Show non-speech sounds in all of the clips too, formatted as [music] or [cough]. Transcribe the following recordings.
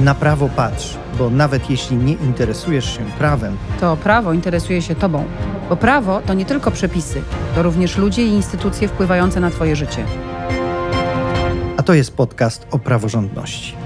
Na prawo patrz, bo nawet jeśli nie interesujesz się prawem, to prawo interesuje się tobą. Bo prawo to nie tylko przepisy, to również ludzie i instytucje wpływające na twoje życie. a to jest podcast o praworządności.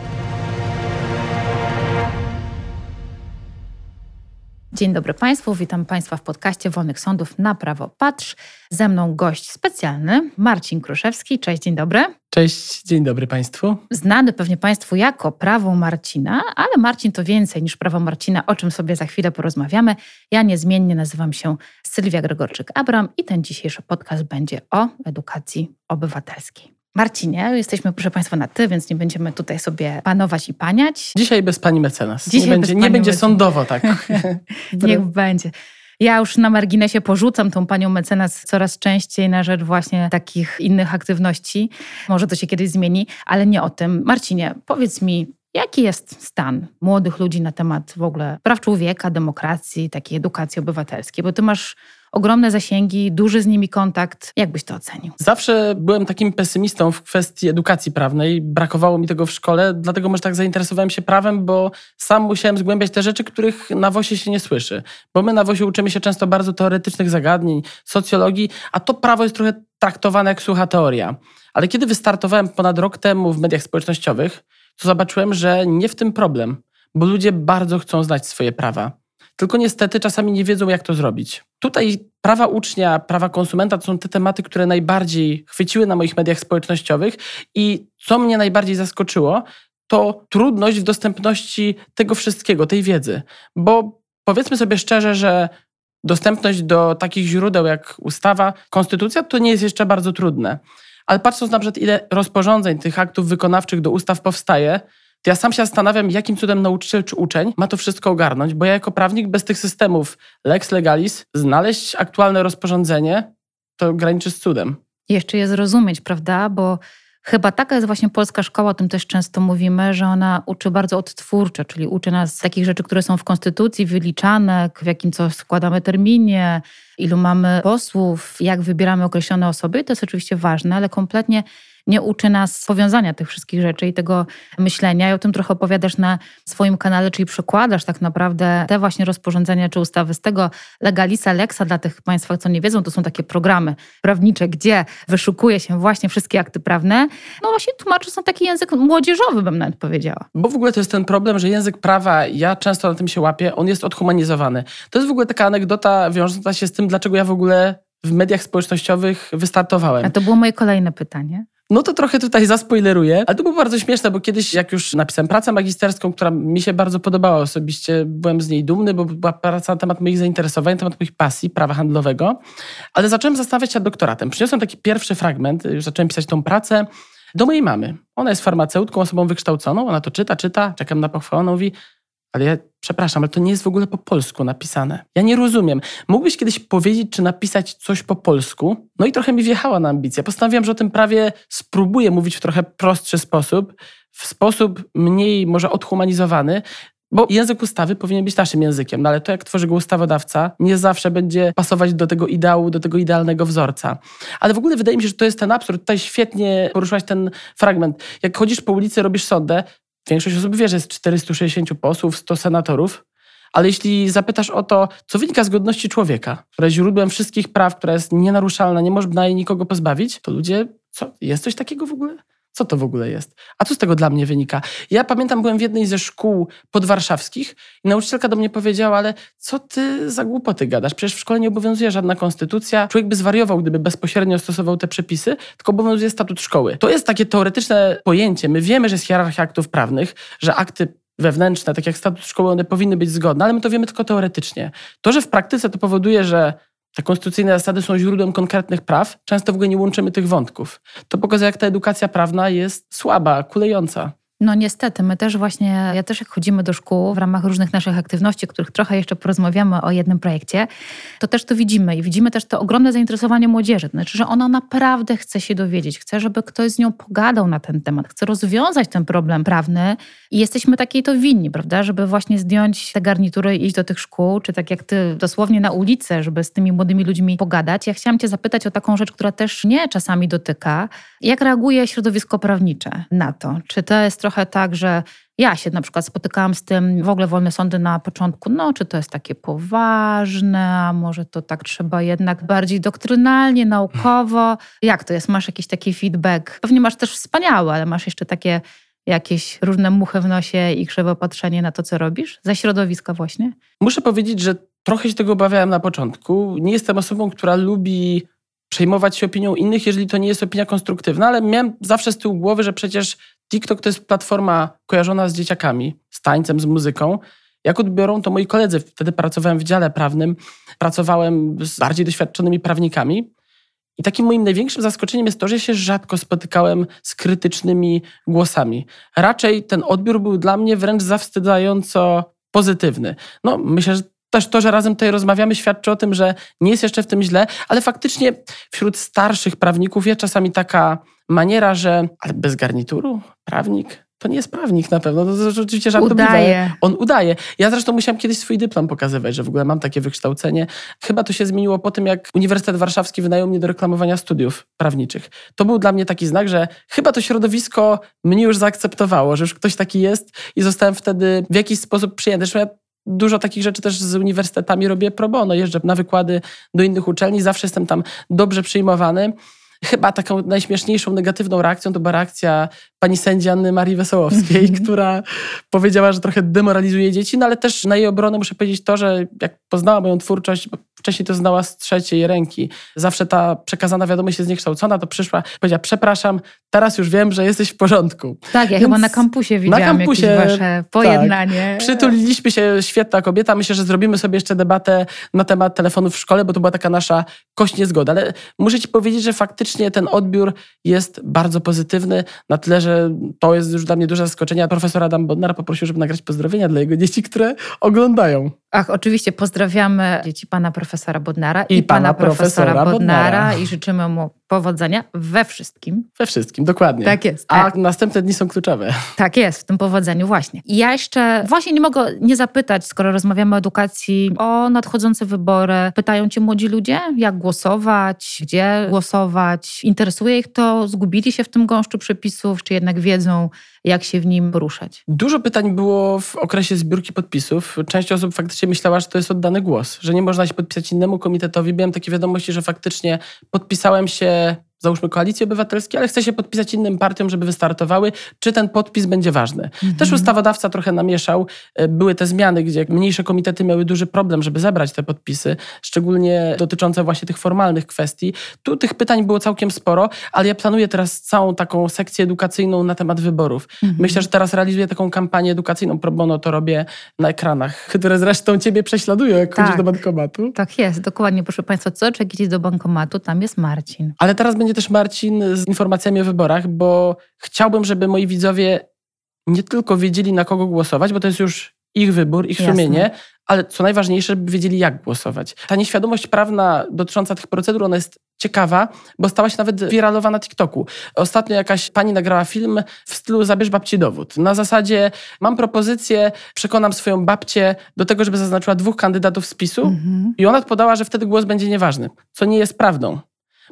Dzień dobry Państwu, witam Państwa w podcaście Wolnych Sądów na Prawo Patrz. Ze mną gość specjalny, Marcin Kruszewski. Cześć, dzień dobry. Cześć, dzień dobry Państwu. Znany pewnie Państwu jako Prawo Marcina, ale Marcin to więcej niż Prawo Marcina, o czym sobie za chwilę porozmawiamy. Ja niezmiennie nazywam się Sylwia Gregorczyk-Abram i ten dzisiejszy podcast będzie o edukacji obywatelskiej. Marcinie, jesteśmy, proszę Państwa, na ty, więc nie będziemy tutaj sobie panować i paniać. Dzisiaj bez pani mecenas. Dzisiaj nie będzie, nie będzie mecenas. sądowo tak. [laughs] Niech będzie. Ja już na marginesie porzucam tą panią mecenas coraz częściej na rzecz właśnie takich innych aktywności. Może to się kiedyś zmieni, ale nie o tym. Marcinie, powiedz mi, jaki jest stan młodych ludzi na temat w ogóle praw człowieka, demokracji, takiej edukacji obywatelskiej? Bo ty masz ogromne zasięgi, duży z nimi kontakt. Jak byś to ocenił? Zawsze byłem takim pesymistą w kwestii edukacji prawnej. Brakowało mi tego w szkole, dlatego może tak zainteresowałem się prawem, bo sam musiałem zgłębiać te rzeczy, których na WOSie się nie słyszy. Bo my na WOSie uczymy się często bardzo teoretycznych zagadnień, socjologii, a to prawo jest trochę traktowane jak sucha teoria. Ale kiedy wystartowałem ponad rok temu w mediach społecznościowych, to zobaczyłem, że nie w tym problem, bo ludzie bardzo chcą znać swoje prawa. Tylko niestety czasami nie wiedzą, jak to zrobić. Tutaj prawa ucznia, prawa konsumenta to są te tematy, które najbardziej chwyciły na moich mediach społecznościowych i co mnie najbardziej zaskoczyło, to trudność w dostępności tego wszystkiego, tej wiedzy. Bo powiedzmy sobie szczerze, że dostępność do takich źródeł jak ustawa, konstytucja, to nie jest jeszcze bardzo trudne. Ale patrząc na przykład, ile rozporządzeń, tych aktów wykonawczych do ustaw powstaje, ja sam się zastanawiam, jakim cudem nauczyciel czy uczeń ma to wszystko ogarnąć, bo ja jako prawnik bez tych systemów lex legalis, znaleźć aktualne rozporządzenie, to graniczy z cudem. jeszcze je zrozumieć, prawda? Bo chyba taka jest właśnie polska szkoła, o tym też często mówimy, że ona uczy bardzo odtwórczo, czyli uczy nas takich rzeczy, które są w konstytucji wyliczane, w jakim co składamy terminie, ilu mamy posłów, jak wybieramy określone osoby. To jest oczywiście ważne, ale kompletnie nie uczy nas powiązania tych wszystkich rzeczy i tego myślenia. I o tym trochę opowiadasz na swoim kanale, czyli przekładasz tak naprawdę te właśnie rozporządzenia czy ustawy z tego legalisa, lexa dla tych Państwa, co nie wiedzą, to są takie programy prawnicze, gdzie wyszukuje się właśnie wszystkie akty prawne. No właśnie tłumaczy są taki język młodzieżowy, bym nawet powiedziała. Bo w ogóle to jest ten problem, że język prawa, ja często na tym się łapię, on jest odhumanizowany. To jest w ogóle taka anegdota wiążąca się z tym, dlaczego ja w ogóle w mediach społecznościowych wystartowałem. A to było moje kolejne pytanie. No to trochę tutaj zaspoileruję, ale to było bardzo śmieszne, bo kiedyś jak już napisałem pracę magisterską, która mi się bardzo podobała osobiście, byłem z niej dumny, bo była praca na temat moich zainteresowań, na temat moich pasji, prawa handlowego, ale zacząłem zastanawiać się nad doktoratem. Przyniosłem taki pierwszy fragment, już zacząłem pisać tą pracę do mojej mamy. Ona jest farmaceutką, osobą wykształconą, ona to czyta, czyta, czekam na pochwałę, ona mówi, ale ja przepraszam, ale to nie jest w ogóle po polsku napisane. Ja nie rozumiem. Mógłbyś kiedyś powiedzieć, czy napisać coś po polsku? No i trochę mi wjechała na ambicję. Postanowiłem, że o tym prawie spróbuję mówić w trochę prostszy sposób, w sposób mniej może odhumanizowany, bo język ustawy powinien być naszym językiem, no ale to jak tworzy go ustawodawca, nie zawsze będzie pasować do tego ideału, do tego idealnego wzorca. Ale w ogóle wydaje mi się, że to jest ten absurd. Tutaj świetnie poruszyłaś ten fragment. Jak chodzisz po ulicy, robisz sondę, większość osób wie, że jest 460 posłów, 100 senatorów, ale jeśli zapytasz o to, co wynika z godności człowieka, która jest źródłem wszystkich praw, która jest nienaruszalna, nie można jej nikogo pozbawić, to ludzie, co, jest coś takiego w ogóle? Co to w ogóle jest? A co z tego dla mnie wynika? Ja pamiętam, byłem w jednej ze szkół podwarszawskich i nauczycielka do mnie powiedziała, ale co ty za głupoty gadasz? Przecież w szkole nie obowiązuje żadna konstytucja. Człowiek by zwariował, gdyby bezpośrednio stosował te przepisy, tylko obowiązuje statut szkoły. To jest takie teoretyczne pojęcie. My wiemy, że jest hierarchia aktów prawnych, że akty wewnętrzne, tak jak statut szkoły, one powinny być zgodne, ale my to wiemy tylko teoretycznie. To, że w praktyce to powoduje, że te konstytucyjne zasady są źródłem konkretnych praw, często w ogóle nie łączymy tych wątków. To pokazuje, jak ta edukacja prawna jest słaba, kulejąca. No niestety, my też właśnie, ja też jak chodzimy do szkół w ramach różnych naszych aktywności, których trochę jeszcze porozmawiamy o jednym projekcie, to też to widzimy i widzimy też to ogromne zainteresowanie młodzieży. To znaczy, że ona naprawdę chce się dowiedzieć, chce, żeby ktoś z nią pogadał na ten temat, chce rozwiązać ten problem prawny i jesteśmy takiej to winni, prawda, żeby właśnie zdjąć te garnitury i iść do tych szkół, czy tak jak ty dosłownie na ulicę, żeby z tymi młodymi ludźmi pogadać. Ja chciałam cię zapytać o taką rzecz, która też mnie czasami dotyka. Jak reaguje środowisko prawnicze na to? Czy to jest trochę tak, że ja się na przykład spotykałam z tym, w ogóle wolne sądy na początku, no czy to jest takie poważne, a może to tak trzeba jednak bardziej doktrynalnie, naukowo. Jak to jest? Masz jakiś taki feedback? Pewnie masz też wspaniałe, ale masz jeszcze takie jakieś różne muchy w nosie i krzywe patrzenie na to, co robisz? Ze środowiska właśnie? Muszę powiedzieć, że trochę się tego obawiałem na początku. Nie jestem osobą, która lubi przejmować się opinią innych, jeżeli to nie jest opinia konstruktywna, ale miałem zawsze z tyłu głowy, że przecież TikTok to jest platforma kojarzona z dzieciakami, z tańcem, z muzyką. Jak odbiorą to moi koledzy, wtedy pracowałem w dziale prawnym, pracowałem z bardziej doświadczonymi prawnikami. I takim moim największym zaskoczeniem jest to, że się rzadko spotykałem z krytycznymi głosami. Raczej ten odbiór był dla mnie wręcz zawstydzająco pozytywny. No, myślę, że też to, że razem tutaj rozmawiamy, świadczy o tym, że nie jest jeszcze w tym źle, ale faktycznie wśród starszych prawników jest czasami taka maniera, że ale bez garnituru prawnik to nie jest prawnik na pewno. To, to oczywiście żartobliwe. Udaje. On udaje. Ja zresztą musiałam kiedyś swój dyplom pokazywać, że w ogóle mam takie wykształcenie. Chyba to się zmieniło po tym, jak Uniwersytet Warszawski wynajął mnie do reklamowania studiów prawniczych. To był dla mnie taki znak, że chyba to środowisko mnie już zaakceptowało, że już ktoś taki jest i zostałem wtedy w jakiś sposób przyjęty. Zresztą ja dużo takich rzeczy też z uniwersytetami robię pro bono. Jeżdżę na wykłady do innych uczelni, zawsze jestem tam dobrze przyjmowany. Chyba taką najśmieszniejszą negatywną reakcją to była reakcja pani sędzi Anny Marii Wesołowskiej, która powiedziała, że trochę demoralizuje dzieci, no ale też na jej obronę muszę powiedzieć to, że jak poznała moją twórczość, bo wcześniej to znała z trzeciej ręki, zawsze ta przekazana wiadomość jest zniekształcona, to przyszła, powiedziała, przepraszam, teraz już wiem, że jesteś w porządku. Tak, ja Więc chyba na kampusie widziałam kampusie, jakieś wasze pojednanie. Tak. Przytuliliśmy się, świetna kobieta. Myślę, że zrobimy sobie jeszcze debatę na temat telefonów w szkole, bo to była taka nasza kość niezgoda. Ale muszę ci powiedzieć, że faktycznie ten odbiór jest bardzo pozytywny, na tyle, że to jest już dla mnie duże zaskoczenie. Profesor Adam Bodnar poprosił, żeby nagrać pozdrowienia dla jego dzieci, które oglądają. Ach, oczywiście pozdrawiamy dzieci pana profesora Bodnara I pana profesora Bodnara Bodnara. i życzymy mu powodzenia we wszystkim. We wszystkim, dokładnie. Tak jest. A następne dni są kluczowe. Tak jest, w tym powodzeniu właśnie. I ja jeszcze właśnie nie mogę nie zapytać, skoro rozmawiamy o edukacji, o nadchodzące wybory. Pytają cię młodzi ludzie, jak głosować, gdzie głosować. Interesuje ich to? Zgubili się w tym gąszczu przepisów, czy jednak wiedzą, jak się w nim poruszać? Dużo pytań było w okresie zbiórki podpisów. Część osób faktycznie myślała, że to jest oddany głos, że nie można się podpisać innemu komitetowi. Miałem takie wiadomości, że faktycznie podpisałem się załóżmy koalicji obywatelskiej, ale chcę się podpisać innym partiom, żeby wystartowały, czy ten podpis będzie ważny. Mhm. Też ustawodawca trochę namieszał. E, Były te zmiany, gdzie mniejsze komitety miały duży problem, żeby zebrać te podpisy, szczególnie dotyczące właśnie tych formalnych kwestii. Tu tych pytań było całkiem sporo, ale ja planuję teraz całą taką sekcję edukacyjną na temat wyborów. Mhm. Myślę, że teraz realizuję taką kampanię edukacyjną pro bono, to robię na ekranach, [laughs] które zresztą ciebie prześladują, jak Tak. chodzisz do bankomatu. Tak jest, dokładnie. Proszę Państwa, co czekać do bankomatu, tam jest Marcin. Ale teraz będzie też Marcin z informacjami o wyborach, bo chciałbym, żeby moi widzowie nie tylko wiedzieli, na kogo głosować, bo to jest już ich wybór, ich Jasne. sumienie, ale co najważniejsze, żeby wiedzieli, jak głosować. Ta nieświadomość prawna dotycząca tych procedur, ona jest ciekawa, bo stała się nawet wiralowa na TikToku. Ostatnio jakaś pani nagrała film w stylu Zabierz babci dowód. Na zasadzie mam propozycję, przekonam swoją babcię do tego, żeby zaznaczyła dwóch kandydatów z PiSu Mhm. i ona podała, że wtedy głos będzie nieważny, co nie jest prawdą.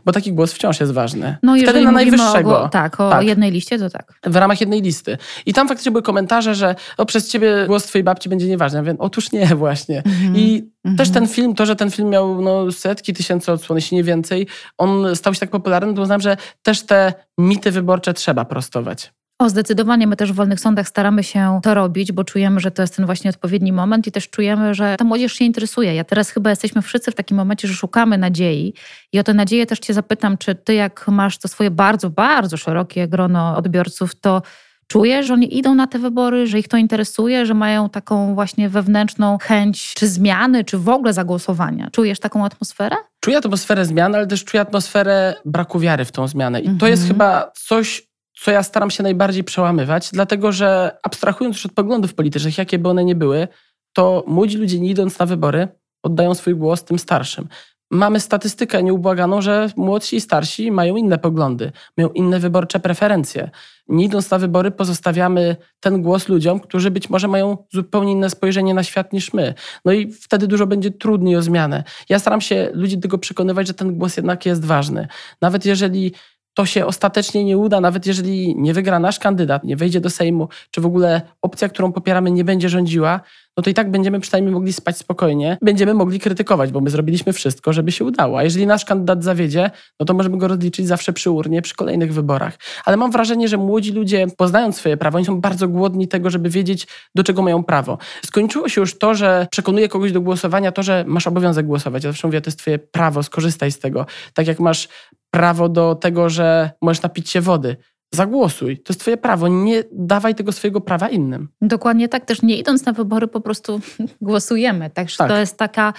Bo taki głos wciąż jest ważny. No Wtedy na najwyższego. O, tak, o Tak. jednej liście, to tak. W ramach jednej listy. I tam faktycznie były komentarze, że o, przez ciebie głos twojej babci będzie nieważny. Ja mówię, otóż nie [laughs] właśnie. Mhm. I Mhm. też ten film, to, że ten film miał no, setki tysięcy odsłon, jeśli nie więcej, on stał się tak popularny, to uznałem, że też te mity wyborcze trzeba prostować. O, zdecydowanie my też w wolnych sądach staramy się to robić, bo czujemy, że to jest ten właśnie odpowiedni moment i też czujemy, że ta młodzież się interesuje. Ja teraz chyba jesteśmy wszyscy w takim momencie, że szukamy nadziei i o tę nadzieję też cię zapytam, czy ty jak masz to swoje bardzo, bardzo szerokie grono odbiorców, to czujesz, że oni idą na te wybory, że ich to interesuje, że mają taką właśnie wewnętrzną chęć czy zmiany, czy w ogóle zagłosowania. Czujesz taką atmosferę? Czuję atmosferę zmian, ale też czuję atmosferę braku wiary w tą zmianę. I to Mhm. jest chyba coś, co ja staram się najbardziej przełamywać, dlatego że abstrahując już od poglądów politycznych, jakie by one nie były, to młodzi ludzie nie idąc na wybory, oddają swój głos tym starszym. Mamy statystykę nieubłaganą, że młodsi i starsi mają inne poglądy, mają inne wyborcze preferencje. Nie idąc na wybory, pozostawiamy ten głos ludziom, którzy być może mają zupełnie inne spojrzenie na świat niż my. No i wtedy dużo będzie trudniej o zmianę. Ja staram się ludzi do tego przekonywać, że ten głos jednak jest ważny. Nawet jeżeli to się ostatecznie nie uda, nawet jeżeli nie wygra nasz kandydat, nie wejdzie do Sejmu, czy w ogóle opcja, którą popieramy, nie będzie rządziła, no to i tak będziemy przynajmniej mogli spać spokojnie. Będziemy mogli krytykować, bo my zrobiliśmy wszystko, żeby się udało. A jeżeli nasz kandydat zawiedzie, no to możemy go rozliczyć zawsze przy urnie, przy kolejnych wyborach. Ale mam wrażenie, że młodzi ludzie, poznając swoje prawo, oni są bardzo głodni tego, żeby wiedzieć, do czego mają prawo. Skończyło się już to, że przekonuje kogoś do głosowania to, że masz obowiązek głosować. Ja zawsze mówię, to jest twoje prawo, skorzystaj z tego. Tak jak masz prawo do tego, że możesz napić się wody zagłosuj. To jest twoje prawo. Nie dawaj tego swojego prawa innym. Dokładnie tak. Też nie idąc na wybory, po prostu [laughs] głosujemy. Także tak. to jest taka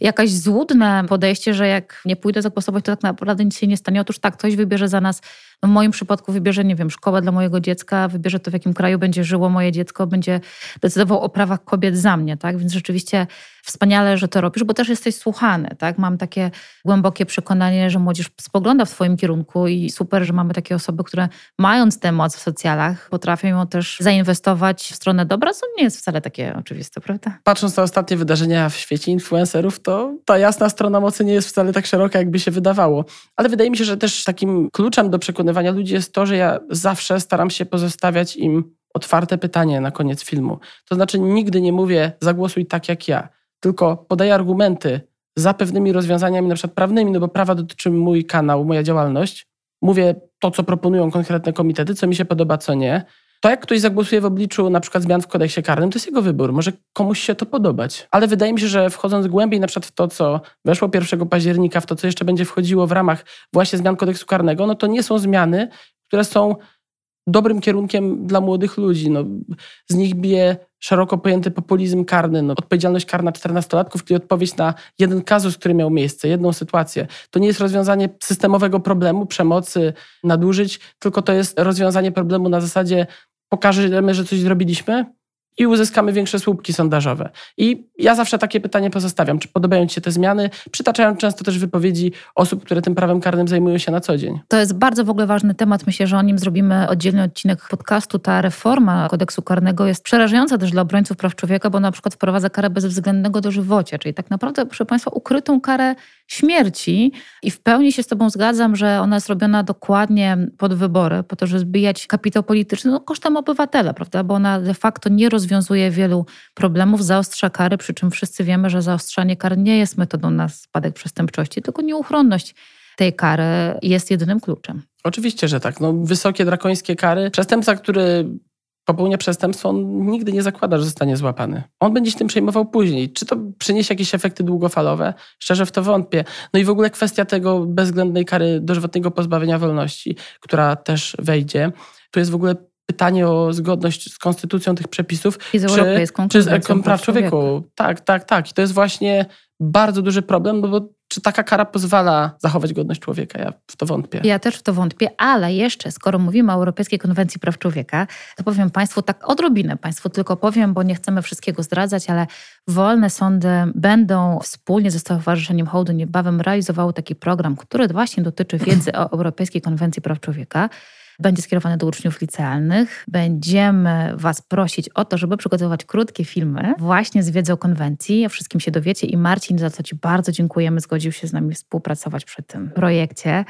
jakaś złudne podejście, że jak nie pójdę zagłosować, to tak naprawdę nic się nie stanie. Otóż tak, ktoś wybierze za nas no w moim przypadku wybierze, nie wiem, szkołę dla mojego dziecka, wybierze to, w jakim kraju będzie żyło moje dziecko, będzie decydował o prawach kobiet za mnie, tak? Więc rzeczywiście wspaniale, że to robisz, bo też jesteś słuchany, tak? Mam takie głębokie przekonanie, że młodzież spogląda w twoim kierunku i super, że mamy takie osoby, które mając tę moc w socjalach, potrafią ją też zainwestować w stronę dobra, co nie jest wcale takie oczywiste, prawda? Patrząc na ostatnie wydarzenia w świecie influencerów, to ta jasna strona mocy nie jest wcale tak szeroka, jakby się wydawało. Ale wydaje mi się, że też takim kluczem do przekonywania ludzi jest to, że ja zawsze staram się pozostawiać im otwarte pytanie na koniec filmu. To znaczy nigdy nie mówię zagłosuj tak jak ja, tylko podaję argumenty za pewnymi rozwiązaniami, na przykład prawnymi, no bo prawa dotyczy mój kanał, moja działalność. Mówię to, co proponują konkretne komitety, co mi się podoba, co nie. To jak ktoś zagłosuje w obliczu na przykład zmian w kodeksie karnym, to jest jego wybór. Może komuś się to podobać. Ale wydaje mi się, że wchodząc głębiej na przykład w to, co weszło 1 października, w to, co jeszcze będzie wchodziło w ramach właśnie zmian kodeksu karnego, no to nie są zmiany, które są dobrym kierunkiem dla młodych ludzi. No, z nich bije szeroko pojęty populizm karny, no, odpowiedzialność karna 14-latków, czyli odpowiedź na jeden kazus, który miał miejsce, jedną sytuację. To nie jest rozwiązanie systemowego problemu przemocy, nadużyć, tylko to jest rozwiązanie problemu na zasadzie pokażemy, że coś zrobiliśmy, i uzyskamy większe słupki sondażowe. I ja zawsze takie pytanie pozostawiam, czy podobają Ci się te zmiany? Przytaczając często też wypowiedzi osób, które tym prawem karnym zajmują się na co dzień. To jest bardzo w ogóle ważny temat. Myślę, że o nim zrobimy oddzielny odcinek podcastu. Ta reforma kodeksu karnego jest przerażająca też dla obrońców praw człowieka, bo na przykład wprowadza karę bezwzględnego dożywocia, czyli tak naprawdę, proszę Państwa, ukrytą karę śmierci. I w pełni się z Tobą zgadzam, że ona jest robiona dokładnie pod wybory, po to, żeby zbijać kapitał polityczny no, kosztem obywatela, prawda? Bo ona de facto nie rozwiązuje rozwiązuje wielu problemów, zaostrza kary, przy czym wszyscy wiemy, że zaostrzanie kar nie jest metodą na spadek przestępczości, tylko nieuchronność tej kary jest jedynym kluczem. Oczywiście, że tak. No, wysokie, drakońskie kary. Przestępca, który popełnia przestępstwo, on nigdy nie zakłada, że zostanie złapany. On będzie się tym przejmował później. Czy to przyniesie jakieś efekty długofalowe? Szczerze w to wątpię. No i w ogóle kwestia tego bezwzględnej kary dożywotnego pozbawienia wolności, która też wejdzie. To jest w ogóle pytanie o zgodność z konstytucją tych przepisów. I z czy, Europejską czy z Praw Człowieku. Tak, tak, tak. I to jest właśnie bardzo duży problem, bo czy taka kara pozwala zachować godność człowieka? Ja w to wątpię. Ja też w to wątpię, ale jeszcze, skoro mówimy o Europejskiej Konwencji Praw Człowieka, to powiem Państwu tak odrobinę, Państwu tylko powiem, bo nie chcemy wszystkiego zdradzać, ale wolne sądy będą wspólnie ze Stowarzyszeniem Hołdu niebawem realizowały taki program, który właśnie dotyczy wiedzy o Europejskiej Konwencji Praw Człowieka będzie skierowane do uczniów licealnych. Będziemy Was prosić o to, żeby przygotować krótkie filmy właśnie z wiedzą o konwencji. O wszystkim się dowiecie i Marcin, za co Ci bardzo dziękujemy, zgodził się z nami współpracować przy tym projekcie.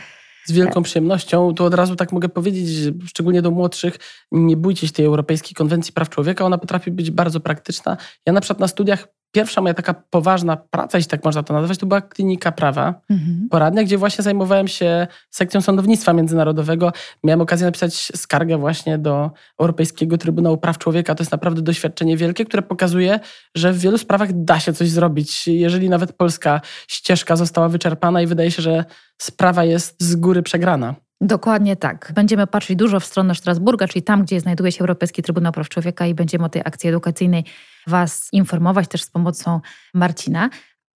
Z wielką przyjemnością. To od razu tak mogę powiedzieć, szczególnie do młodszych, nie bójcie się tej Europejskiej Konwencji Praw Człowieka. Ona potrafi być bardzo praktyczna. Ja na przykład na studiach pierwsza moja taka poważna praca, jeśli tak można to nazwać, to była klinika prawa mhm. poradnia, gdzie właśnie zajmowałem się sekcją sądownictwa międzynarodowego. Miałem okazję napisać skargę właśnie do Europejskiego Trybunału Praw Człowieka. To jest naprawdę doświadczenie wielkie, które pokazuje, że w wielu sprawach da się coś zrobić. Jeżeli nawet polska ścieżka została wyczerpana i wydaje się, że sprawa jest z góry przegrana. Dokładnie tak. Będziemy patrzeć dużo w stronę Strasburga, czyli tam, gdzie znajduje się Europejski Trybunał Praw Człowieka i będziemy o tej akcji edukacyjnej Was informować też z pomocą Marcina.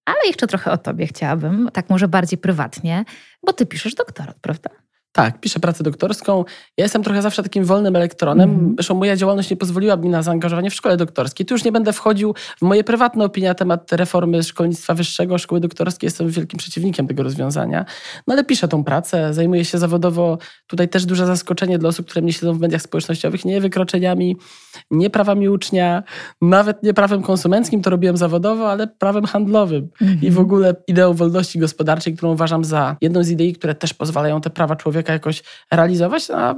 Ale jeszcze trochę o Tobie chciałabym, tak może bardziej prywatnie, bo Ty piszesz doktorat, prawda? Tak, piszę pracę doktorską. Ja jestem trochę zawsze takim wolnym elektronem. Mhm. Zresztą moja działalność nie pozwoliła mi na zaangażowanie w szkole doktorskiej. Tu już nie będę wchodził w moje prywatne opinie na temat reformy szkolnictwa wyższego, szkoły doktorskiej. Jestem wielkim przeciwnikiem tego rozwiązania. No ale piszę tą pracę, zajmuję się zawodowo. Tutaj też duże zaskoczenie dla osób, które mnie śledzą w mediach społecznościowych. Nie wykroczeniami, nie prawami ucznia, nawet nie prawem konsumenckim, to robiłem zawodowo, ale prawem handlowym. I w ogóle ideą wolności gospodarczej, którą uważam za jedną z idei, które też pozwalają te prawa człowieka jakoś realizować, a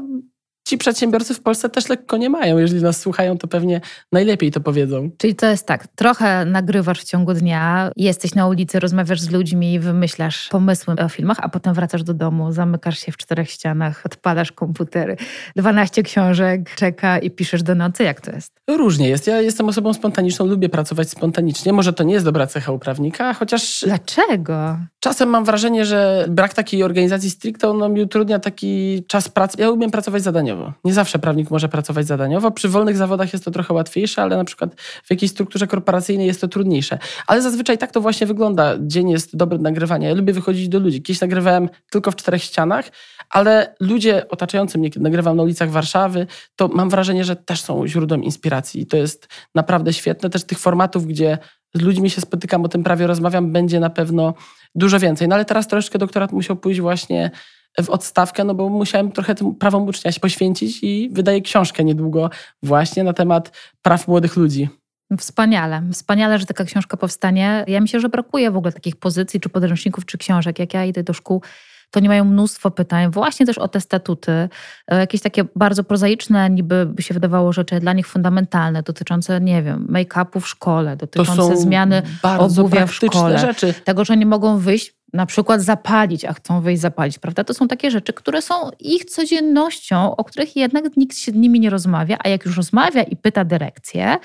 ci przedsiębiorcy w Polsce też lekko nie mają. Jeżeli nas słuchają, to pewnie najlepiej to powiedzą. Czyli to jest tak, trochę nagrywasz w ciągu dnia, jesteś na ulicy, rozmawiasz z ludźmi, wymyślasz pomysły o filmach, a potem wracasz do domu, zamykasz się w czterech ścianach, odpalasz komputery, 12 książek, czeka i piszesz do nocy. Jak to jest? Różnie jest. Ja jestem osobą spontaniczną, lubię pracować spontanicznie. Może to nie jest dobra cecha u prawnika, chociaż Dlaczego? czasem mam wrażenie, że brak takiej organizacji stricte no, mi utrudnia taki czas pracy. Ja umiem pracować zadaniowo. Nie zawsze prawnik może pracować zadaniowo. Przy wolnych zawodach jest to trochę łatwiejsze, ale na przykład w jakiejś strukturze korporacyjnej jest to trudniejsze. Ale zazwyczaj tak to właśnie wygląda. Dzień jest dobry do nagrywania. Ja lubię wychodzić do ludzi. Kiedyś nagrywałem tylko w czterech ścianach, ale ludzie otaczający mnie, kiedy nagrywam na ulicach Warszawy, to mam wrażenie, że też są źródłem inspiracji. I to jest naprawdę świetne. Też tych formatów, gdzie z ludźmi się spotykam, o tym prawie rozmawiam, będzie na pewno dużo więcej. No ale teraz troszeczkę doktorat musiał pójść właśnie w odstawkę, no bo musiałem trochę tym prawom ucznia się poświęcić i wydaję książkę niedługo właśnie na temat praw młodych ludzi. Wspaniale. Wspaniale, że taka książka powstanie. Ja myślę, że brakuje w ogóle takich pozycji, czy podręczników, czy książek. Jak ja idę do szkół, to nie mają mnóstwo pytań, właśnie też o te statuty, e, jakieś takie bardzo prozaiczne, niby by się wydawało rzeczy dla nich fundamentalne, dotyczące, nie wiem, make-upu w szkole, dotyczące zmiany obuwia w szkole. rzeczy. tego, że nie mogą wyjść, na przykład zapalić, a chcą wyjść zapalić, prawda? To są takie rzeczy, które są ich codziennością, o których jednak nikt się z nimi nie rozmawia, a jak już rozmawia i pyta dyrekcję,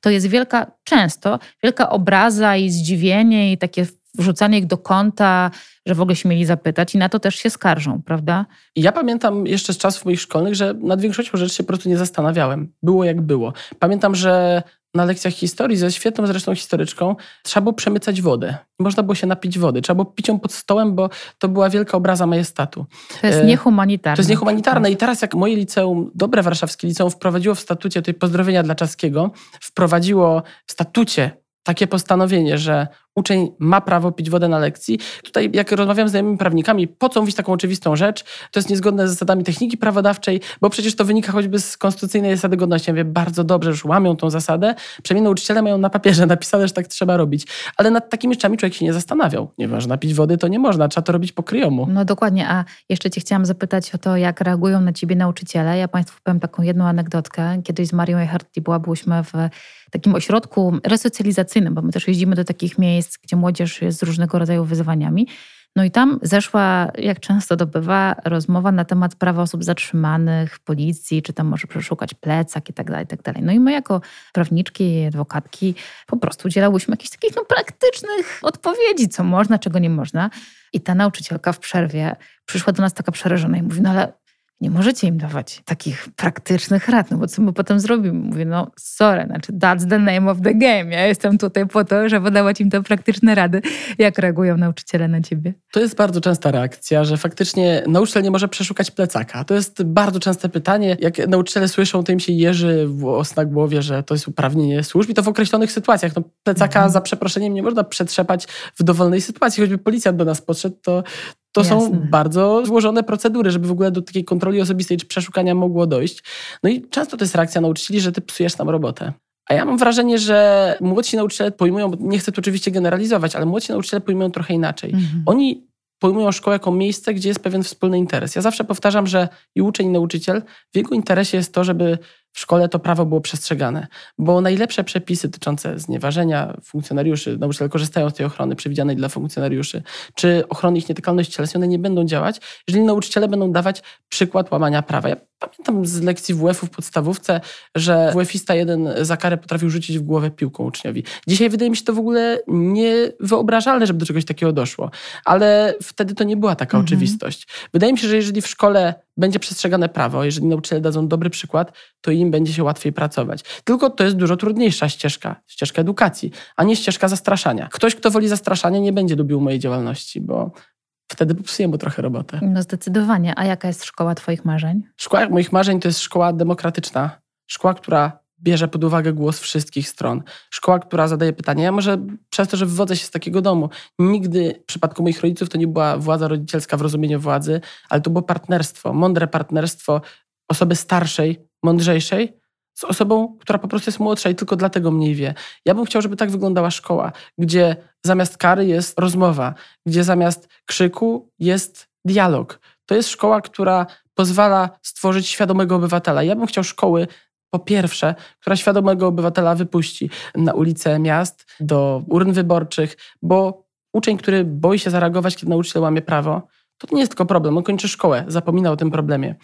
to jest wielka, często wielka obraza i zdziwienie i takie wrzucanie ich do kąta, że w ogóle się mieli zapytać i na to też się skarżą, prawda? Ja pamiętam jeszcze z czasów moich szkolnych, że nad większością rzeczy się po prostu nie zastanawiałem. Było jak było. Pamiętam, że na lekcjach historii, ze świetną zresztą historyczką, trzeba było przemycać wodę. Można było się napić wody. Trzeba było pić ją pod stołem, bo to była wielka obraza majestatu. To jest E, niehumanitarne. To jest niehumanitarne. I teraz jak moje liceum, dobre warszawskie liceum, wprowadziło w statucie, tutaj pozdrowienia dla Czaskiego, wprowadziło w statucie takie postanowienie, że uczeń ma prawo pić wodę na lekcji. Tutaj jak rozmawiam z znajomymi prawnikami, po co mówić taką oczywistą rzecz? To jest niezgodne z zasadami techniki prawodawczej, bo przecież to wynika choćby z konstytucyjnej zasady godności. Ja mówię, bardzo dobrze, już łamią tą zasadę. Przynajmniej nauczyciele mają na papierze [laughs] napisane, że tak trzeba robić. Ale nad takimi rzeczami człowiek się nie zastanawiał. Nie można pić wody, to nie można. Trzeba to robić po kryjomu. No dokładnie, a jeszcze Cię chciałam zapytać o to, jak reagują na Ciebie nauczyciele. Ja Państwu powiem taką jedną anegdotkę. Kiedyś z Marią Eichardt była, byłyśmy w takim ośrodku resocjalizacyjnym, bo my też jeździmy do takich miejsc, gdzie młodzież jest z różnego rodzaju wyzwaniami. No i tam zeszła, jak często to bywa, rozmowa na temat prawa osób zatrzymanych policji, czy tam może przeszukać plecak i tak dalej, i tak dalej. No i my jako prawniczki, adwokatki po prostu udzielałyśmy jakichś takich no, praktycznych odpowiedzi, co można, czego nie można. I ta nauczycielka w przerwie przyszła do nas taka przerażona i mówi, no ale nie możecie im dawać takich praktycznych rad, no bo co my potem zrobimy? Mówię, no sorry, znaczy that's the name of the game. Ja jestem tutaj po to, żeby dawać im te praktyczne rady. Jak reagują nauczyciele na ciebie? To jest bardzo częsta reakcja, że faktycznie nauczyciel nie może przeszukać plecaka. To jest bardzo częste pytanie. Jak nauczyciele słyszą, to im się jeży włos na głowie, że to jest uprawnienie służb i to w określonych sytuacjach. No, plecaka Mhm. za przeproszeniem nie można przetrzepać w dowolnej sytuacji. Choćby policjant do nas podszedł, to to są Jasne. bardzo złożone procedury, żeby w ogóle do takiej kontroli osobistej czy przeszukania mogło dojść. No i często to jest reakcja nauczycieli, że ty psujesz nam robotę. A ja mam wrażenie, że młodsi nauczyciele pojmują, bo nie chcę tu oczywiście generalizować, ale młodsi nauczyciele pojmują trochę inaczej. Mhm. Oni pojmują szkołę jako miejsce, gdzie jest pewien wspólny interes. Ja zawsze powtarzam, że i uczeń, i nauczyciel, w jego interesie jest to, żeby w szkole to prawo było przestrzegane. Bo najlepsze przepisy dotyczące znieważenia funkcjonariuszy, nauczyciele korzystają z tej ochrony przewidzianej dla funkcjonariuszy, czy ochrony ich nietykalności cielesnej, nie będą działać, jeżeli nauczyciele będą dawać przykład łamania prawa. Ja pamiętam z lekcji WF-u w podstawówce, że WF-ista jeden za karę potrafił rzucić w głowę piłką uczniowi. Dzisiaj wydaje mi się to w ogóle niewyobrażalne, żeby do czegoś takiego doszło. Ale wtedy to nie była taka Mhm. oczywistość. Wydaje mi się, że jeżeli w szkole będzie przestrzegane prawo, jeżeli nauczyciele dadzą dobry przykład, to im będzie się łatwiej pracować. Tylko to jest dużo trudniejsza ścieżka, ścieżka edukacji, a nie ścieżka zastraszania. Ktoś, kto woli zastraszania, nie będzie lubił mojej działalności, bo wtedy popsuję mu trochę robotę. No zdecydowanie. A jaka jest szkoła Twoich marzeń? Szkoła moich marzeń to jest szkoła demokratyczna. Szkoła, która bierze pod uwagę głos wszystkich stron. Szkoła, która zadaje pytania. Ja może przez to, że wywodzę się z takiego domu, nigdy w przypadku moich rodziców to nie była władza rodzicielska w rozumieniu władzy, ale to było partnerstwo, mądre partnerstwo osoby starszej, mądrzejszej z osobą, która po prostu jest młodsza i tylko dlatego mniej wie. Ja bym chciał, żeby tak wyglądała szkoła, gdzie zamiast kary jest rozmowa, gdzie zamiast krzyku jest dialog. To jest szkoła, która pozwala stworzyć świadomego obywatela. Ja bym chciał szkoły, po pierwsze, która świadomego obywatela wypuści na ulice miast, do urn wyborczych, bo uczeń, który boi się zareagować, kiedy nauczyciel łamie prawo, to nie jest tylko problem. On kończy szkołę, zapomina o tym problemie.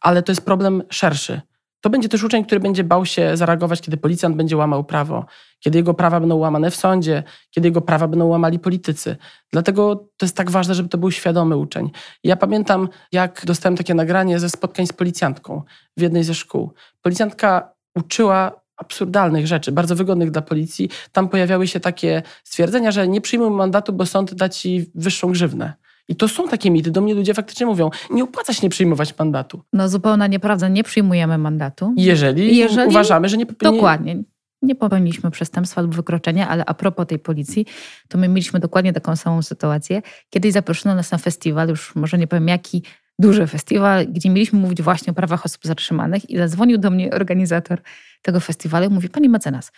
Ale to jest problem szerszy. To będzie też uczeń, który będzie bał się zareagować, kiedy policjant będzie łamał prawo, kiedy jego prawa będą łamane w sądzie, kiedy jego prawa będą łamali politycy. Dlatego to jest tak ważne, żeby to był świadomy uczeń. Ja pamiętam, jak dostałem takie nagranie ze spotkań z policjantką w jednej ze szkół. Policjantka uczyła absurdalnych rzeczy, bardzo wygodnych dla policji. Tam pojawiały się takie stwierdzenia, że nie przyjmuj mandatu, bo sąd da ci wyższą grzywnę. I to są takie mity. Do mnie ludzie faktycznie mówią, nie opłaca się nie przyjmować mandatu. No zupełna nieprawda, nie przyjmujemy mandatu. Jeżeli, Jeżeli uważamy, że nie... Dokładnie. Nie popełniliśmy przestępstwa lub wykroczenia, ale a propos tej policji, to my mieliśmy dokładnie taką samą sytuację. Kiedyś zaproszono nas na festiwal, już może nie powiem jaki, duży festiwal, gdzie mieliśmy mówić właśnie o prawach osób zatrzymanych i zadzwonił do mnie organizator tego festiwalu i mówi, pani mecenas,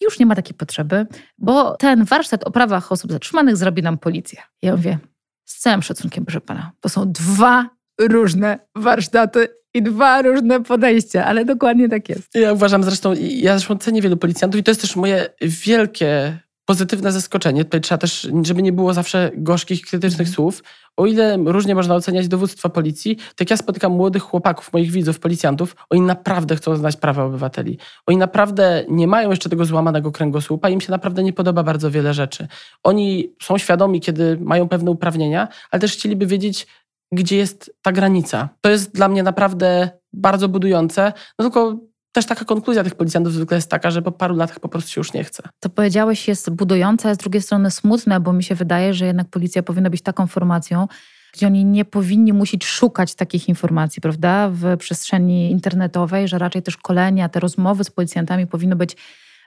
już nie ma takiej potrzeby, bo ten warsztat o prawach osób zatrzymanych zrobi nam policja. Ja mówię, z całym szacunkiem, proszę pana, to są dwa różne warsztaty i dwa różne podejścia, ale dokładnie tak jest. Ja uważam zresztą, ja zresztą cenię wielu policjantów i to jest też moje wielkie pozytywne zaskoczenie. Tutaj trzeba też, żeby nie było zawsze gorzkich, krytycznych mhm. słów. O ile różnie można oceniać dowództwo policji, tak ja spotykam młodych chłopaków, moich widzów, policjantów, oni naprawdę chcą znać prawa obywateli. Oni naprawdę nie mają jeszcze tego złamanego kręgosłupa, im się naprawdę nie podoba bardzo wiele rzeczy. Oni są świadomi, kiedy mają pewne uprawnienia, ale też chcieliby wiedzieć, gdzie jest ta granica. To jest dla mnie naprawdę bardzo budujące. No tylko też taka konkluzja tych policjantów zwykle jest taka, że po paru latach po prostu się już nie chce. To powiedziałeś jest budujące, a z drugiej strony smutne, bo mi się wydaje, że jednak policja powinna być taką formacją, gdzie oni nie powinni musieć szukać takich informacji, prawda, w przestrzeni internetowej, że raczej też szkolenia, te rozmowy z policjantami powinny być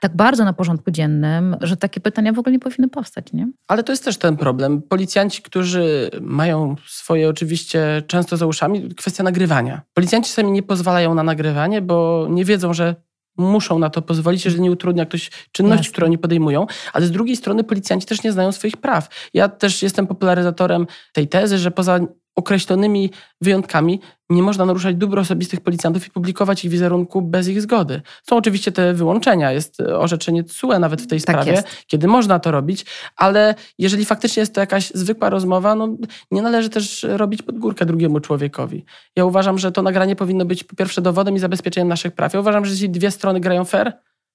tak bardzo na porządku dziennym, że takie pytania w ogóle nie powinny powstać, nie? Ale to jest też ten problem. Policjanci, którzy mają swoje oczywiście często za uszami, kwestia nagrywania. Policjanci sami nie pozwalają na nagrywanie, bo nie wiedzą, że muszą na to pozwolić, jeżeli nie utrudnia ktoś czynności, Jasne. które oni podejmują, ale z drugiej strony policjanci też nie znają swoich praw. Ja też jestem popularyzatorem tej tezy, że poza określonymi wyjątkami nie można naruszać dóbr osobistych policjantów i publikować ich wizerunku bez ich zgody. Są oczywiście te wyłączenia, jest orzeczenie TSUE nawet w tej tak sprawie, jest. kiedy można to robić, ale jeżeli faktycznie jest to jakaś zwykła rozmowa, no nie należy też robić pod górkę drugiemu człowiekowi. Ja uważam, że to nagranie powinno być po pierwsze dowodem i zabezpieczeniem naszych praw. Ja uważam, że jeśli dwie strony grają fair,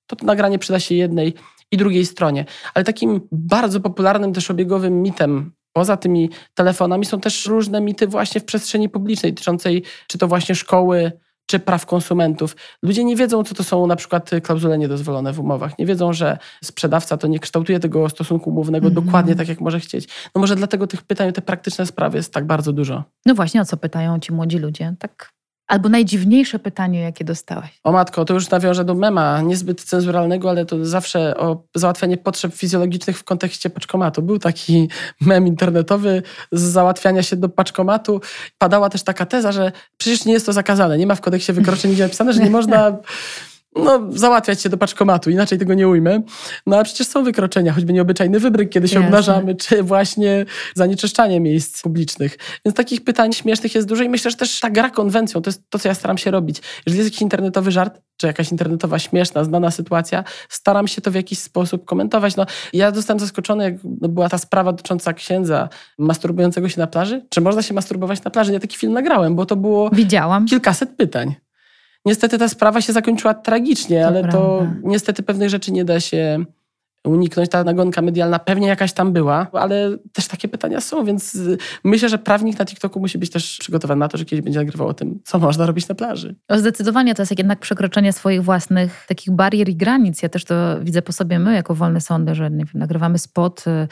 to to nagranie przyda się jednej i drugiej stronie. Ale takim bardzo popularnym też obiegowym mitem Poza tymi telefonami są też różne mity właśnie w przestrzeni publicznej dotyczącej czy to właśnie szkoły, czy praw konsumentów. Ludzie nie wiedzą, co to są na przykład klauzule niedozwolone w umowach. Nie wiedzą, że sprzedawca to nie kształtuje tego stosunku umownego mm -hmm. dokładnie tak, jak może chcieć. No może dlatego tych pytań, te praktyczne sprawy jest tak bardzo dużo. No właśnie, o co pytają ci młodzi ludzie? Tak Albo najdziwniejsze pytanie, jakie dostałaś? O matko, to już nawiążę do mema, niezbyt cenzuralnego, ale to zawsze o załatwianie potrzeb fizjologicznych w kontekście paczkomatu. Był taki [laughs] mem internetowy z załatwiania się do paczkomatu. Padała też taka teza, że przecież nie jest to zakazane. Nie ma w kodeksie wykroczeń nigdzie napisane, że nie [laughs] można no, załatwiać się do paczkomatu, inaczej tego nie ujmę. No ale przecież są wykroczenia, choćby nieobyczajny wybryk, kiedy się Jasne. obnażamy, czy właśnie zanieczyszczanie miejsc publicznych. Więc takich pytań śmiesznych jest dużo i myślę, że też ta gra konwencją, to jest to, co ja staram się robić. Jeżeli jest jakiś internetowy żart, czy jakaś internetowa śmieszna, znana sytuacja, staram się to w jakiś sposób komentować. No, ja zostałem zaskoczony, jak była ta sprawa dotycząca księdza masturbującego się na plaży. Czy można się masturbować na plaży? Ja taki film nagrałem, bo to było Widziałam. kilkaset pytań. Niestety ta sprawa się zakończyła tragicznie, to ale prawda. to niestety pewnych rzeczy nie da się uniknąć. Ta nagonka medialna pewnie jakaś tam była, ale też takie pytania są, więc y, myślę, że prawnik na TikToku musi być też przygotowany na to, że kiedyś będzie nagrywał o tym, co można robić na plaży. O, Zdecydowanie to jest jednak przekroczenie swoich własnych takich barier i granic. Ja też to widzę po sobie my, jako wolne sądy, że wiem, nagrywamy spot y,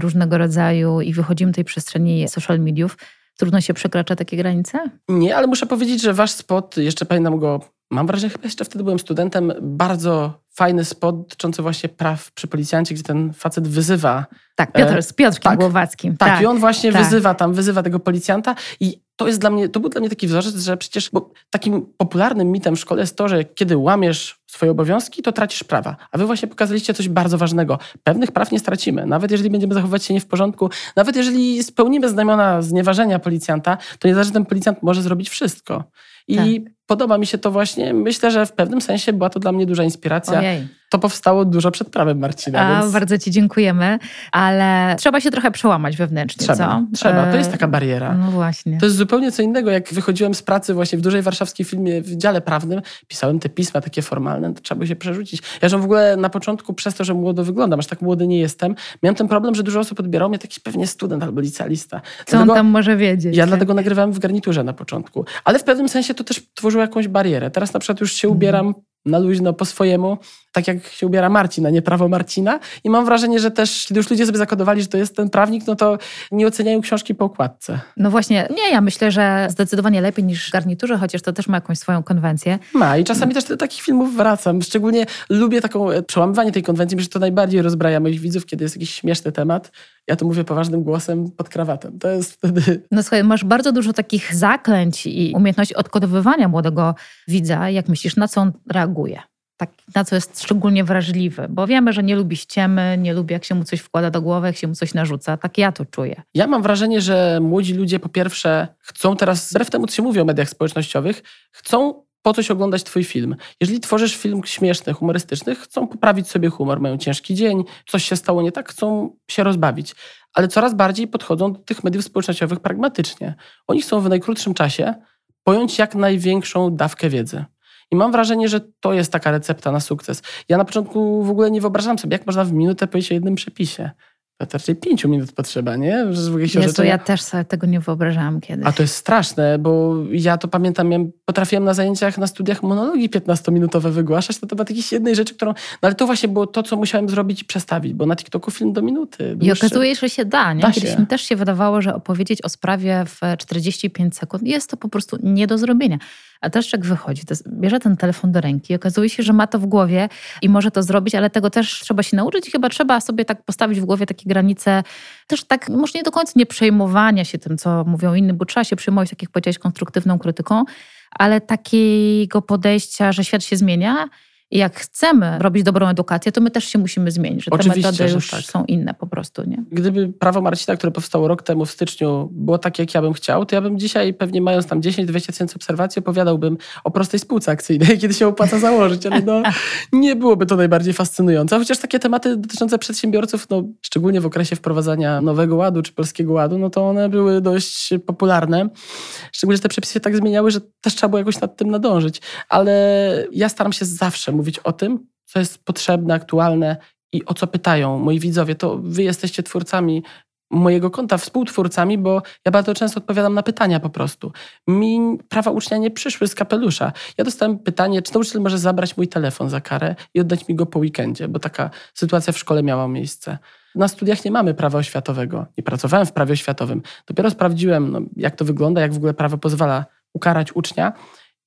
różnego rodzaju i wychodzimy tej przestrzeni social mediów. Trudno się przekracza takie granice? Nie, ale muszę powiedzieć, że wasz spot, jeszcze pamiętam go, mam wrażenie, chyba jeszcze wtedy byłem studentem, bardzo fajny spot dotyczący właśnie praw przy policjancie, gdzie ten facet wyzywa. Tak, Piotr, E, z Piotrkiem tak, Głowackim. Tak, i on właśnie tak. wyzywa tam, wyzywa tego policjanta i to jest dla mnie, to był dla mnie taki wzorzec, że przecież bo takim popularnym mitem w szkole jest to, że kiedy łamiesz swoje obowiązki, to tracisz prawa. A wy właśnie pokazaliście coś bardzo ważnego. Pewnych praw nie stracimy. Nawet jeżeli będziemy zachowywać się nie w porządku, nawet jeżeli spełnimy znamiona znieważenia policjanta, to nie znaczy, że ten policjant może zrobić wszystko. I podoba mi się to właśnie. Myślę, że w pewnym sensie była to dla mnie duża inspiracja. Ojej. To powstało dużo przed prawem Marcina. A, więc Bardzo Ci dziękujemy, ale trzeba się trochę przełamać wewnętrznie, trzeba, co? trzeba. To jest E, taka bariera. No właśnie. To jest zupełnie co innego. Jak wychodziłem z pracy właśnie w dużej warszawskiej filmie w dziale prawnym, pisałem te pisma takie formalne, to trzeba było się przerzucić. Ja że w ogóle na początku przez to, że młodo wyglądam, aż tak młody nie jestem, miałem ten problem, że dużo osób odbierało mnie taki pewnie student albo licealista. Co on Dlatego- tam może wiedzieć? ja dlatego nagrywałem w garniturze na początku. Ale w pewnym sensie to też tworzyło jakąś barierę. Teraz na przykład już się ubieram na luźno po swojemu, tak jak się ubiera Marcin, a nie prawo Marcina. I mam wrażenie, że też, kiedy już ludzie sobie zakodowali, że to jest ten prawnik, no to nie oceniają książki po okładce. No właśnie, nie, ja myślę, że zdecydowanie lepiej niż w garniturze, chociaż to też ma jakąś swoją konwencję. Ma i czasami też do takich filmów wracam. Szczególnie lubię taką e, przełamywanie tej konwencji, myślę, że to najbardziej rozbraja moich widzów, kiedy jest jakiś śmieszny temat. Ja to mówię poważnym głosem pod krawatem. To jest wtedy... [laughs] No słuchaj, masz bardzo dużo takich zaklęć i umiejętności odkodowywania młodego widza. Jak myślisz, na co on reaguje? Tak, na co jest szczególnie wrażliwy? Bo wiemy, że nie lubi ściemy, nie lubi jak się mu coś wkłada do głowy, jak się mu coś narzuca. Tak ja to czuję. Ja mam wrażenie, że młodzi ludzie po pierwsze chcą teraz, wbrew temu, co się mówi o mediach społecznościowych, chcą po coś oglądać twój film. Jeżeli tworzysz film śmieszny, humorystyczny, chcą poprawić sobie humor, mają ciężki dzień, coś się stało nie tak, chcą się rozbawić. Ale coraz bardziej podchodzą do tych mediów społecznościowych pragmatycznie. Oni chcą w najkrótszym czasie pojąć jak największą dawkę wiedzy. I mam wrażenie, że to jest taka recepta na sukces. Ja na początku w ogóle nie wyobrażam sobie, jak można w minutę powiedzieć o jednym przepisie. To raczej pięciu minut potrzeba, nie? Jezu, orzeczenia- ja też sobie tego nie wyobrażałam kiedyś. a to jest straszne, bo ja to pamiętam, potrafiłem na zajęciach, na studiach monologi 15-minutowe wygłaszać na temat jakiejś jednej rzeczy, którą... No ale to właśnie było to, co musiałem zrobić i przestawić, bo na TikToku film do minuty. I okazuje się, że się da. Nie? Da Kiedyś się. mi też się wydawało, że opowiedzieć o sprawie w 45 sekund jest to po prostu nie do zrobienia. A też jak wychodzi, to bierze ten telefon do ręki, okazuje się, że ma to w głowie i może to zrobić, ale tego też trzeba się nauczyć i chyba trzeba sobie tak postawić w głowie takie granice, też tak, może nie do końca nie przejmowania się tym, co mówią inni, bo trzeba się przejmować, tak jak powiedziałeś, konstruktywną krytyką, ale takiego podejścia, że świat się zmienia i jak chcemy robić dobrą edukację, to my też się musimy zmienić, że te Oczywiście, metody że już tak. są inne po prostu, nie? Gdyby prawo Marcina, które powstało rok temu w styczniu, było takie, jak ja bym chciał, to ja bym dzisiaj, pewnie mając tam 10-20 tysięcy obserwacji, opowiadałbym o prostej spółce akcyjnej, [laughs] kiedy się opłaca założyć, ale no, [laughs] nie byłoby to najbardziej fascynujące. Chociaż takie tematy dotyczące przedsiębiorców, no, szczególnie w okresie wprowadzania Nowego Ładu czy Polskiego Ładu, no to one były dość popularne. Szczególnie, że te przepisy się tak zmieniały, że też trzeba było jakoś nad tym nadążyć. Ale ja staram się zawsze mówić o tym, co jest potrzebne, aktualne i o co pytają moi widzowie. To wy jesteście twórcami mojego konta, współtwórcami, bo ja bardzo często odpowiadam na pytania po prostu. Mi prawa ucznia nie przyszły z kapelusza. Ja dostałem pytanie, czy nauczyciel może zabrać mój telefon za karę i oddać mi go po weekendzie, bo taka sytuacja w szkole miała miejsce. Na studiach nie mamy prawa oświatowego. Nie pracowałem w prawie oświatowym. Dopiero sprawdziłem, no, jak to wygląda, jak w ogóle prawo pozwala ukarać ucznia.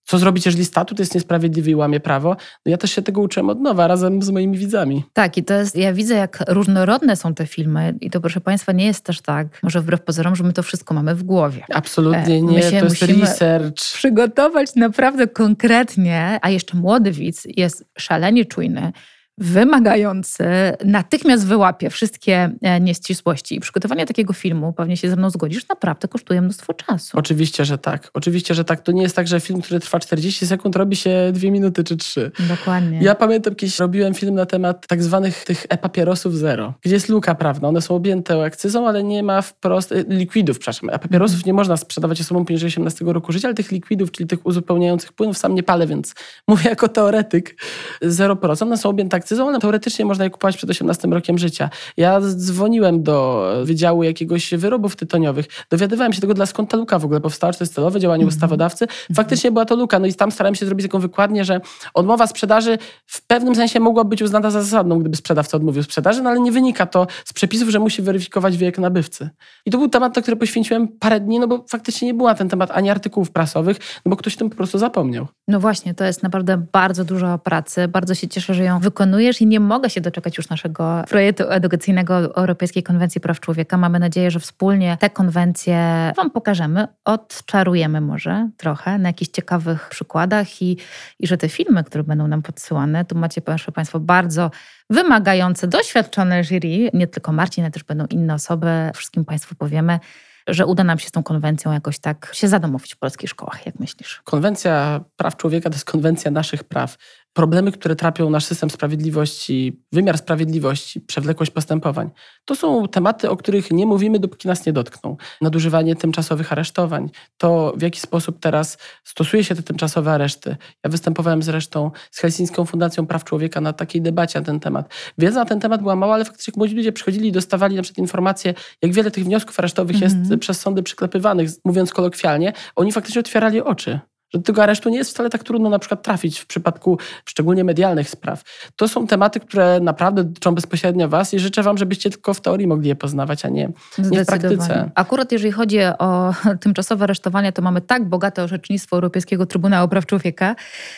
Co zrobić, jeżeli statut jest niesprawiedliwy i łamie prawo? No ja też się tego uczyłem od nowa, razem z moimi widzami. Tak, i to jest, ja widzę, jak różnorodne są te filmy, i to proszę Państwa, nie jest też tak, może wbrew pozorom, że my to wszystko mamy w głowie. Absolutnie E, nie, to jest musimy- research. Przygotować naprawdę konkretnie, a jeszcze młody widz jest szalenie czujny, wymagający, natychmiast wyłapie wszystkie e, nieścisłości. I przygotowanie takiego filmu, pewnie się ze mną zgodzisz, naprawdę kosztuje mnóstwo czasu. Oczywiście, że tak. Oczywiście, że tak. To nie jest tak, że film, który trwa 40 sekund, robi się dwie minuty czy trzy. Dokładnie. Ja pamiętam, kiedyś robiłem film na temat tak zwanych tych e-papierosów zero, gdzie jest luka prawna. One są objęte akcyzą, ale nie ma wprost e, likwidów, przepraszam. A papierosów Mhm. nie można sprzedawać osobom poniżej 18 roku życia, ale tych likwidów, czyli tych uzupełniających płynów sam nie palę, więc [laughs] mówię jako teoretyk 0%. One są objęte akcyzą, ale teoretycznie można je kupować przed 18 rokiem życia. Ja dzwoniłem do Wydziału jakiegoś wyrobów tytoniowych, dowiadywałem się tego, dla skąd ta luka w ogóle powstała, czy to jest celowe działanie Mhm. ustawodawcy. Faktycznie była to luka, no i tam starałem się zrobić taką wykładnię, że odmowa sprzedaży w pewnym sensie mogła być uznana za zasadną, gdyby sprzedawca odmówił sprzedaży, no ale nie wynika to z przepisów, że musi weryfikować wiek nabywcy. I to był temat, na który poświęciłem parę dni, no bo faktycznie nie było na ten temat ani artykułów prasowych, no bo ktoś tym po prostu zapomniał. No właśnie, to jest naprawdę bardzo dużo pracy. Bardzo się cieszę, że ją wykonujesz i nie mogę się doczekać już naszego projektu edukacyjnego Europejskiej Konwencji Praw Człowieka. Mamy nadzieję, że wspólnie te konwencje Wam pokażemy, odczarujemy może trochę na jakichś ciekawych przykładach i, i że te filmy, które będą nam podsyłane, tu macie proszę Państwo bardzo wymagające, doświadczone jury, nie tylko Marcin, ale też będą inne osoby. Wszystkim Państwu powiemy, że uda nam się z tą konwencją jakoś tak się zadomowić w polskich szkołach. Jak myślisz? Konwencja praw człowieka to jest konwencja naszych praw. Problemy, które trapią nasz system sprawiedliwości, wymiar sprawiedliwości, przewlekłość postępowań, to są tematy, o których nie mówimy, dopóki nas nie dotkną. Nadużywanie tymczasowych aresztowań, to w jaki sposób teraz stosuje się te tymczasowe areszty. Ja występowałem zresztą z Helsińską Fundacją Praw Człowieka na takiej debacie na ten temat. Wiedza na ten temat była mała, ale faktycznie jak młodzi ludzie przychodzili i dostawali na przykład informacje, jak wiele tych wniosków aresztowych Mhm. jest przez sądy przyklepywanych, mówiąc kolokwialnie, oni faktycznie otwierali oczy że do tego aresztu nie jest wcale tak trudno na przykład trafić w przypadku szczególnie medialnych spraw. To są tematy, które naprawdę dotyczą bezpośrednio Was i życzę Wam, żebyście tylko w teorii mogli je poznawać, a nie, nie w praktyce. Akurat jeżeli chodzi o [laughs] tymczasowe aresztowania, to mamy tak bogate orzecznictwo Europejskiego Trybunału Praw Człowieka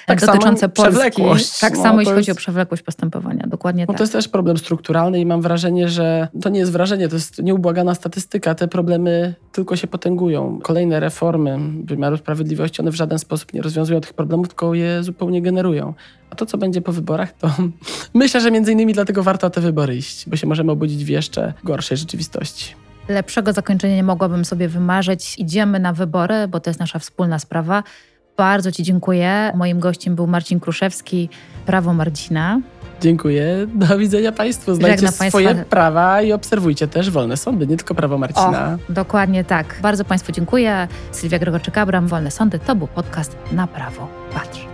Tak dotyczące Polski. Tak No, samo jeśli chodzi jest- o przewlekłość postępowania. Dokładnie No tak. to jest też problem strukturalny i mam wrażenie, że to nie jest wrażenie, to jest nieubłagana statystyka. Te problemy tylko się potęgują. Kolejne reformy wymiaru sprawiedliwości, one w żaden sposób nie rozwiązują tych problemów, tylko je zupełnie generują. A to, co będzie po wyborach, to [laughs] myślę, że między innymi dlatego warto te wybory iść, bo się możemy obudzić w jeszcze gorszej rzeczywistości. Lepszego zakończenia nie mogłabym sobie wymarzyć. Idziemy na wybory, bo to jest nasza wspólna sprawa. Bardzo Ci dziękuję. Moim gościem był Marcin Kruszewski, Prawo Marcina. Dziękuję. Do widzenia Państwu. Znajdźcie Żegna swoje państwa. prawa i obserwujcie też wolne sądy, nie tylko prawo Marcina. O, dokładnie tak. Bardzo Państwu dziękuję. Sylwia Gregorczyk-Abram, Wolne Sądy. To był podcast Na Prawo Patrz.